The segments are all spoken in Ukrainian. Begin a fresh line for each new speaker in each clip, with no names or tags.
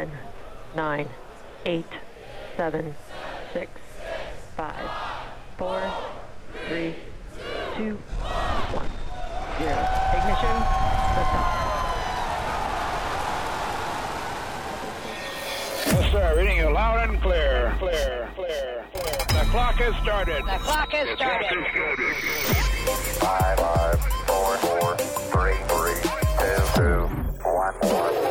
10, 9, 8, 7, 6, 5, 4, 3, 2, 1, 0. Ignition, liftoff.
Yes, sir. Reading you loud and clear. Clear, clear, clear. The clock has started.
The clock has started.
Five, five, four, four, three, three, two, two, one, one.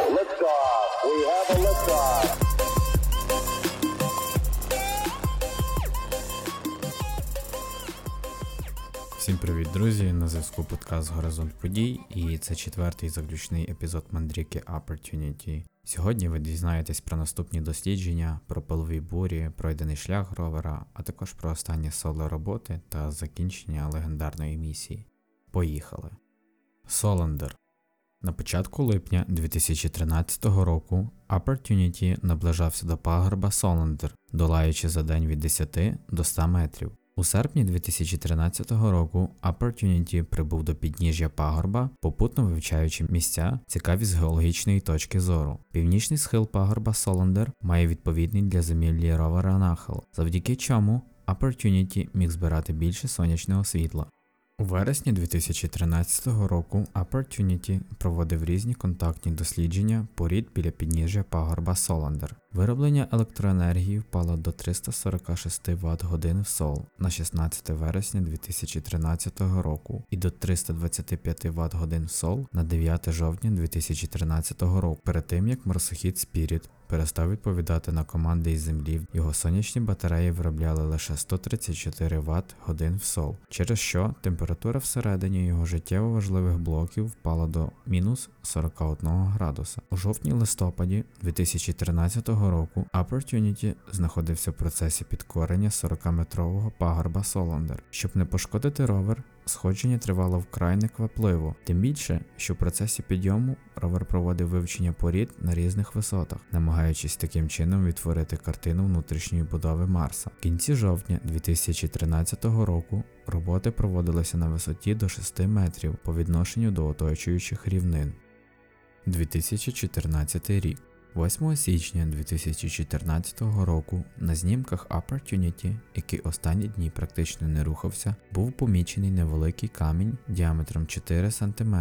Привіт, друзі! На зв'язку подкаст Горизонт подій, і це четвертий заключний епізод мандрівки Opportunity. Сьогодні ви дізнаєтесь про наступні дослідження, про пилові бурі, пройдений шлях ровера, а також про останні соло роботи та закінчення легендарної місії. Поїхали. Соландер. На початку липня 2013 року Opportunity наближався до пагорба Соландер, долаючи за день від 10 до 100 метрів. У серпні 2013 року Opportunity прибув до підніжжя пагорба, попутно вивчаючи місця, цікаві з геологічної точки зору. Північний схил пагорба Соландер має відповідний для землі ровера нахил, завдяки чому Opportunity міг збирати більше сонячного світла. У вересні 2013 року Opportunity проводив різні контактні дослідження порід біля підніжжя пагорба Соландер. Вироблення електроенергії впало до 346 Вт годин в сол на 16 вересня 2013 року і до 325 Вт годин в сол на 9 жовтня 2013 року, перед тим як марсохід Spirit перестав відповідати на команди із землі, його сонячні батареї виробляли лише 134 Вт годин в сол, через що температура всередині його життєво важливих блоків впала до мінус 41 градуса. У жовтні-листопаді 2013 року Opportunity знаходився в процесі підкорення 40-метрового пагорба Соландер. Щоб не пошкодити ровер, сходження тривало вкрай неквапливо, тим більше, що в процесі підйому ровер проводив вивчення порід на різних висотах, намагаючись таким чином відтворити картину внутрішньої будови Марса. В кінці жовтня 2013 року роботи проводилися на висоті до 6 метрів по відношенню до оточуючих рівнин. 2014 рік 8 січня 2014 року на знімках Opportunity, який останні дні практично не рухався, був помічений невеликий камінь діаметром 4 см,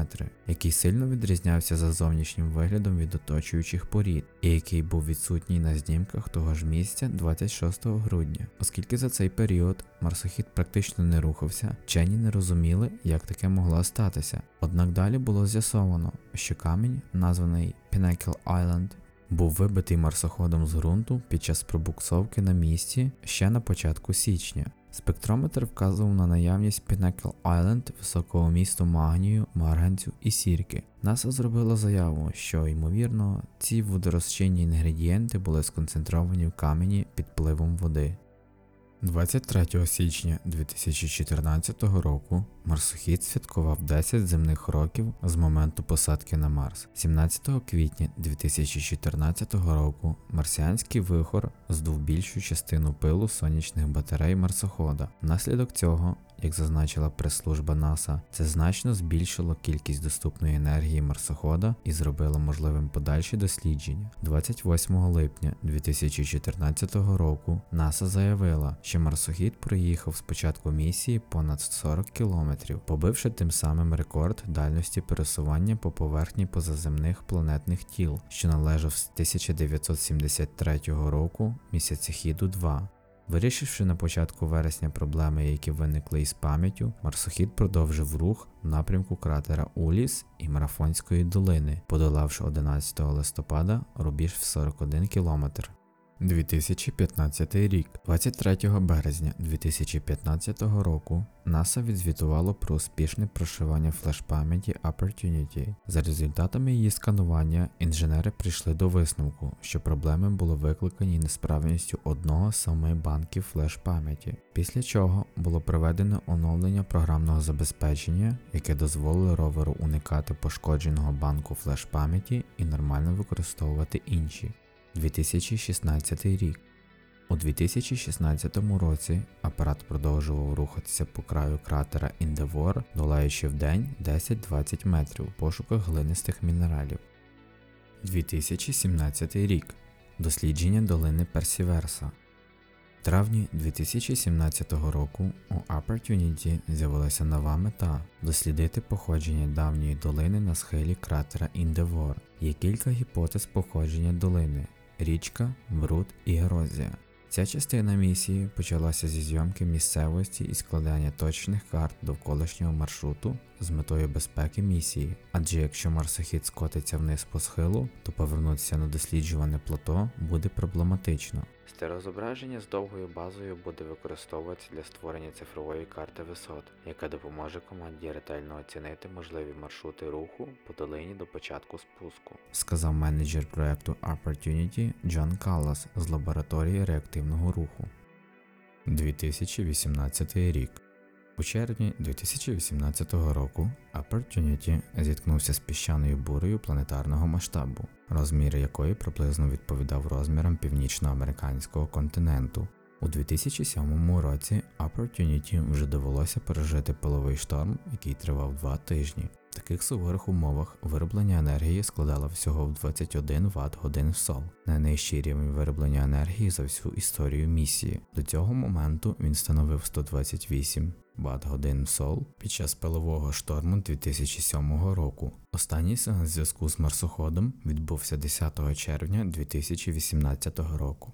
який сильно відрізнявся за зовнішнім виглядом від оточуючих порід, і який був відсутній на знімках того ж місця 26 грудня. Оскільки за цей період марсохід практично не рухався, вчені не розуміли, як таке могло статися. Однак далі було з'ясовано, що камінь, названий Pinnacle Island, був вибитий марсоходом з ґрунту під час пробуксовки на місці ще на початку січня. Спектрометр вказував на наявність Pinnacle Island високого місту магнію, марганцю і сірки. НАСА зробила заяву, що, ймовірно, ці водорозчинні інгредієнти були сконцентровані в камені під пливом води. 23 січня 2014 року марсохід святкував 10 земних років з моменту посадки на Марс. 17 квітня 2014 року марсіанський вихор здув більшу частину пилу сонячних батарей марсохода. Внаслідок цього як зазначила прес-служба НАСА, це значно збільшило кількість доступної енергії марсохода і зробило можливим подальші дослідження. 28 липня 2014 року НАСА заявила, що марсохід проїхав з початку місії понад 40 кілометрів, побивши тим самим рекорд дальності пересування по поверхні позаземних планетних тіл, що належав з 1973 року місяцехіду 2. Вирішивши на початку вересня проблеми, які виникли із пам'яттю, марсохід продовжив рух в напрямку кратера Уліс і Марафонської долини, подолавши 11 листопада рубіж в 41 кілометр. 2015 рік, 23 березня 2015 року, НАСА відзвітувало про успішне прошивання флеш-пам'яті Opportunity. За результатами її сканування, інженери прийшли до висновку, що проблеми були викликані несправністю одного з семи банків флеш-пам'яті, після чого було проведено оновлення програмного забезпечення, яке дозволило роверу уникати пошкодженого банку флеш-пам'яті і нормально використовувати інші. 2016 рік. У 2016 році апарат продовжував рухатися по краю кратера Індевор, долаючи в день 10-20 метрів в пошуках глинистих мінералів. 2017 рік. Дослідження долини Персіверса. В травні 2017 року у Opportunity з'явилася нова мета дослідити походження давньої долини на схилі кратера Індевор. Є кілька гіпотез походження долини: річка, бруд і ерозія. Ця частина місії почалася зі зйомки місцевості і складання точних карт довколишнього маршруту з метою безпеки місії, адже якщо марсохід скотиться вниз по схилу, то повернутися на досліджуване плато буде проблематично. Стереозображення з довгою базою буде використовуватися для створення цифрової карти висот, яка допоможе команді ретельно оцінити можливі маршрути руху по долині до початку спуску, сказав менеджер проекту Opportunity Джон Каллас з лабораторії реактивного руху. 2018 рік. У червні 2018 року Opportunity зіткнувся з піщаною бурею планетарного масштабу, розмір якої приблизно відповідав розмірам північноамериканського континенту. У 2007 році Opportunity вже довелося пережити пиловий шторм, який тривав два тижні. В таких суворих умовах вироблення енергії складало всього в 21 Вт годин сол, найнижчий рівень вироблення енергії за всю історію місії. До цього моменту він становив 128 Вт годин сол під час пилового шторму 2007 року. Останній сеанс зв'язку з марсоходом відбувся 10 червня 2018 року.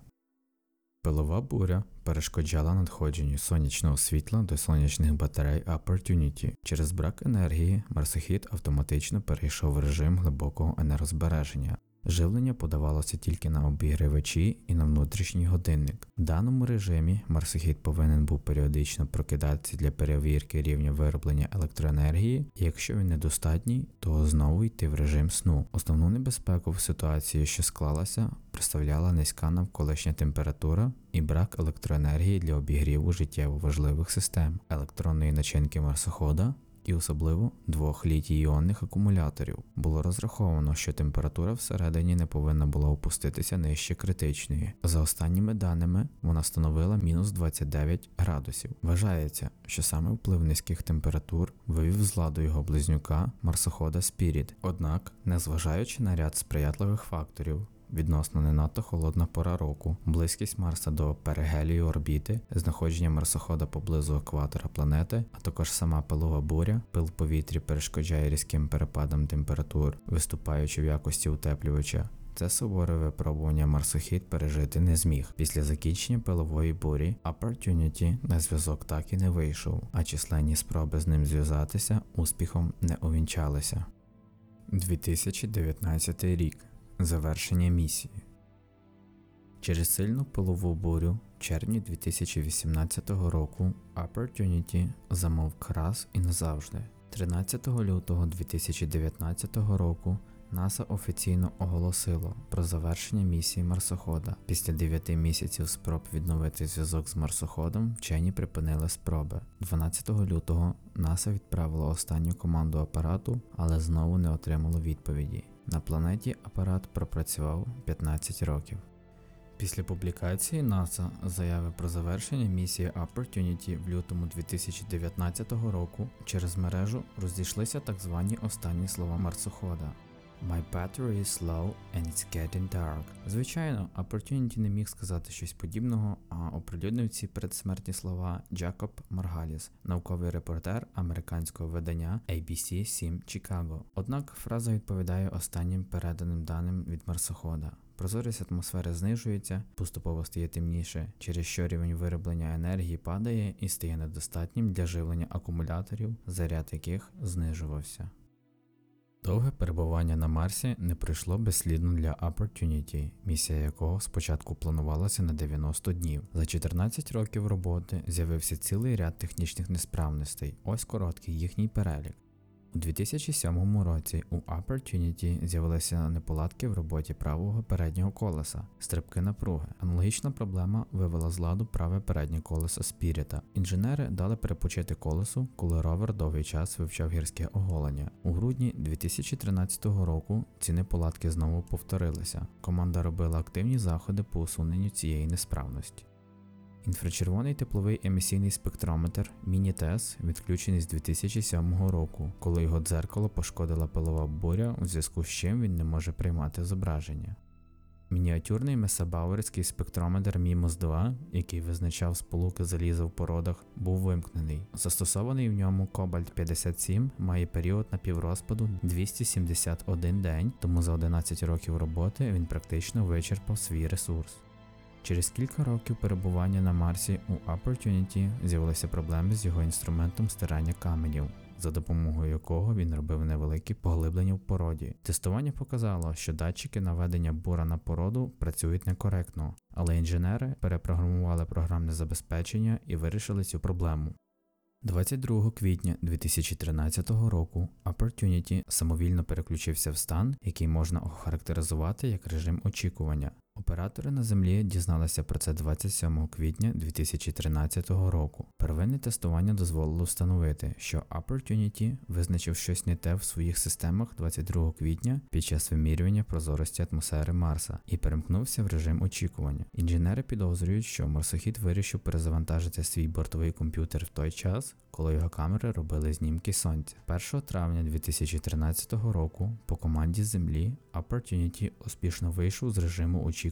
Пилова буря перешкоджала надходженню сонячного світла до сонячних батарей Opportunity. Через брак енергії марсохід автоматично перейшов в режим глибокого енергозбереження. Живлення подавалося тільки на обігрівачі і на внутрішній годинник. В даному режимі марсохід повинен був періодично прокидатися для перевірки рівня вироблення електроенергії, якщо він недостатній, то знову йти в режим сну. Основну небезпеку в ситуації, що склалася, представляла низька навколишня температура і брак електроенергії для обігріву життєво важливих систем електронної начинки марсохода і особливо двох літій-іонних акумуляторів. Було розраховано, що температура всередині не повинна була опуститися нижче критичної. За останніми даними вона становила мінус 29 градусів. Вважається, що саме вплив низьких температур вивів з ладу його близнюка марсохода Спіріт. Однак, незважаючи на ряд сприятливих факторів, відносно не надто холодна пора року, близькість Марса до перигелії орбіти, знаходження марсохода поблизу екватора планети, а також сама пилова буря, пил повітрі перешкоджає різким перепадам температур, виступаючи в якості утеплювача. Це суворе випробування марсохід пережити не зміг. Після закінчення пилової бурі Opportunity на зв'язок так і не вийшов, а численні спроби з ним зв'язатися успіхом не увінчалися. 2019 рік. Завершення місії. Через сильну пилову бурю в червні 2018 року Opportunity замовк раз і назавжди. 13 лютого 2019 року НАСА офіційно оголосило про завершення місії марсохода. Після 9 місяців спроб відновити зв'язок з марсоходом вчені припинили спроби. 12 лютого НАСА відправило останню команду апарату, але знову не отримало відповіді. На планеті апарат пропрацював 15 років. Після публікації НАСА заяви про завершення місії Opportunity в лютому 2019 року через мережу розійшлися так звані останні слова марсохода. My battery is low and it's getting dark. Звичайно, Opportunity не міг сказати щось подібного, а оприлюднив ці передсмертні слова Джакоб Маргаліс, науковий репортер американського видання ABC 7 Chicago. Однак фраза відповідає останнім переданим даним від марсохода. Прозорість атмосфери знижується, поступово стає темніше, через що рівень вироблення енергії падає і стає недостатнім для живлення акумуляторів, заряд яких знижувався. Довге перебування на Марсі не пройшло безслідно для Opportunity, місія якого спочатку планувалася на 90 днів. За 14 років роботи з'явився цілий ряд технічних несправностей. Ось короткий їхній перелік. У 2007 році у Opportunity з'явилися неполадки в роботі правого переднього колеса, стрибки напруги. Аналогічна проблема вивела з ладу праве переднє колесо Спіріта. Інженери дали перепочити колесу, коли ровер довгий час вивчав гірське оголення. У грудні 2013 року ці неполадки знову повторилися. Команда робила активні заходи по усуненню цієї несправності. Інфрачервоний тепловий емісійний спектрометр Міні-ТЕС відключений з 2007 року, коли його дзеркало пошкодила пилова буря, у зв'язку з чим він не може приймати зображення. Мініатюрний месабауерський спектрометр MIMOS 2, який визначав сполуки заліза в породах, був вимкнений. Застосований в ньому Cobalt 57 має період напіврозпаду 271 день, тому за 11 років роботи він практично вичерпав свій ресурс. Через кілька років перебування на Марсі у Opportunity з'явилися проблеми з його інструментом стирання каменів, за допомогою якого він робив невеликі поглиблення в породі. Тестування показало, що датчики наведення бура на породу працюють некоректно, але інженери перепрограмували програмне забезпечення і вирішили цю проблему. 22 квітня 2013 року Opportunity самовільно переключився в стан, який можна охарактеризувати як режим очікування. Оператори на землі дізналися про це 27 квітня 2013 року. Первинне тестування дозволило встановити, що Opportunity визначив щось не те в своїх системах 22 квітня під час вимірювання прозорості атмосфери Марса і перемкнувся в режим очікування. Інженери підозрюють, що марсохід вирішив перезавантажити свій бортовий комп'ютер в той час, коли його камери робили знімки сонця. 1 травня 2013 року по команді Землі Opportunity успішно вийшов з режиму очікування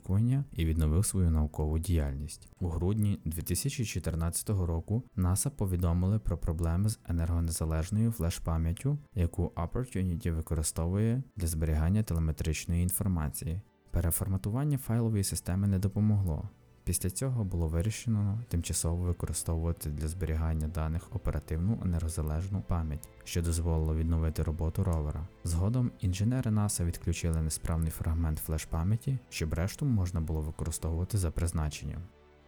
і відновив свою наукову діяльність. У грудні 2014 року НАСА повідомили про проблеми з енергонезалежною флеш-пам'яттю, яку Opportunity використовує для зберігання телеметричної інформації. Переформатування файлової системи не допомогло. Після цього було вирішено тимчасово використовувати для зберігання даних оперативну нерозалежну пам'ять, що дозволило відновити роботу ровера. Згодом інженери НАСА відключили несправний фрагмент флеш-пам'яті, щоб решту можна було використовувати за призначенням.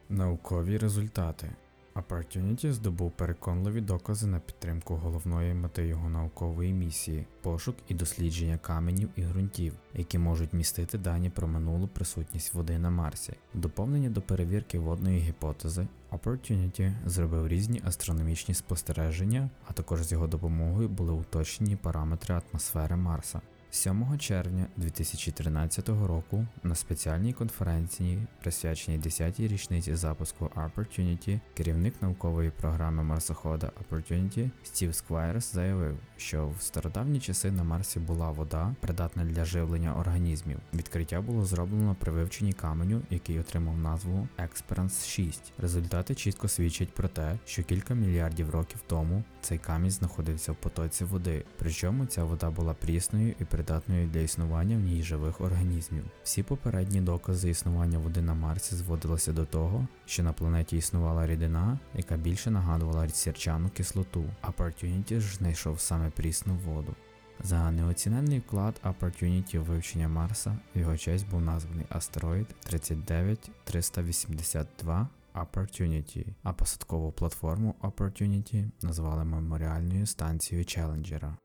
Наукові результати Opportunity здобув переконливі докази на підтримку головної мети його наукової місії пошук і дослідження каменів і ґрунтів, які можуть містити дані про минулу присутність води на Марсі. Доповнення до перевірки водної гіпотези Opportunity зробив різні астрономічні спостереження, а також з його допомогою були уточнені параметри атмосфери Марса. 7 червня 2013 року на спеціальній конференції, присвяченій 10-й річниці запуску Opportunity, керівник наукової програми марсохода Opportunity Стів Сквайрс заявив, що в стародавні часи на Марсі була вода, придатна для живлення організмів. Відкриття було зроблено при вивченні каменю, який отримав назву Experience 6. Результати чітко свідчать про те, що кілька мільярдів років тому цей камінь знаходився в потоці води, причому ця вода була прісною і придатною для існування в ній живих організмів. Всі попередні докази існування води на Марсі зводилися до того, що на планеті існувала рідина, яка більше нагадувала сірчану кислоту. Opportunity ж знайшов саме прісну воду. За неоціненний вклад Opportunity у вивчення Марса в його честь був названий астероїд 39382 Opportunity, а посадкову платформу Opportunity назвали меморіальною станцією Челленджера.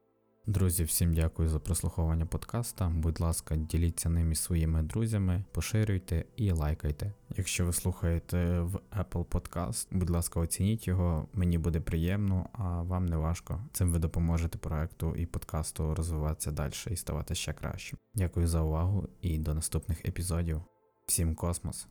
Друзі, всім дякую за прослуховування подкаста. Будь ласка, діліться ним із своїми друзями, поширюйте і лайкайте. Якщо ви слухаєте в Apple Podcast, будь ласка, оцініть його, мені буде приємно, а вам не важко. Цим ви допоможете проекту і подкасту розвиватися далі і ставати ще кращим. Дякую за увагу і до наступних епізодів. Всім космос!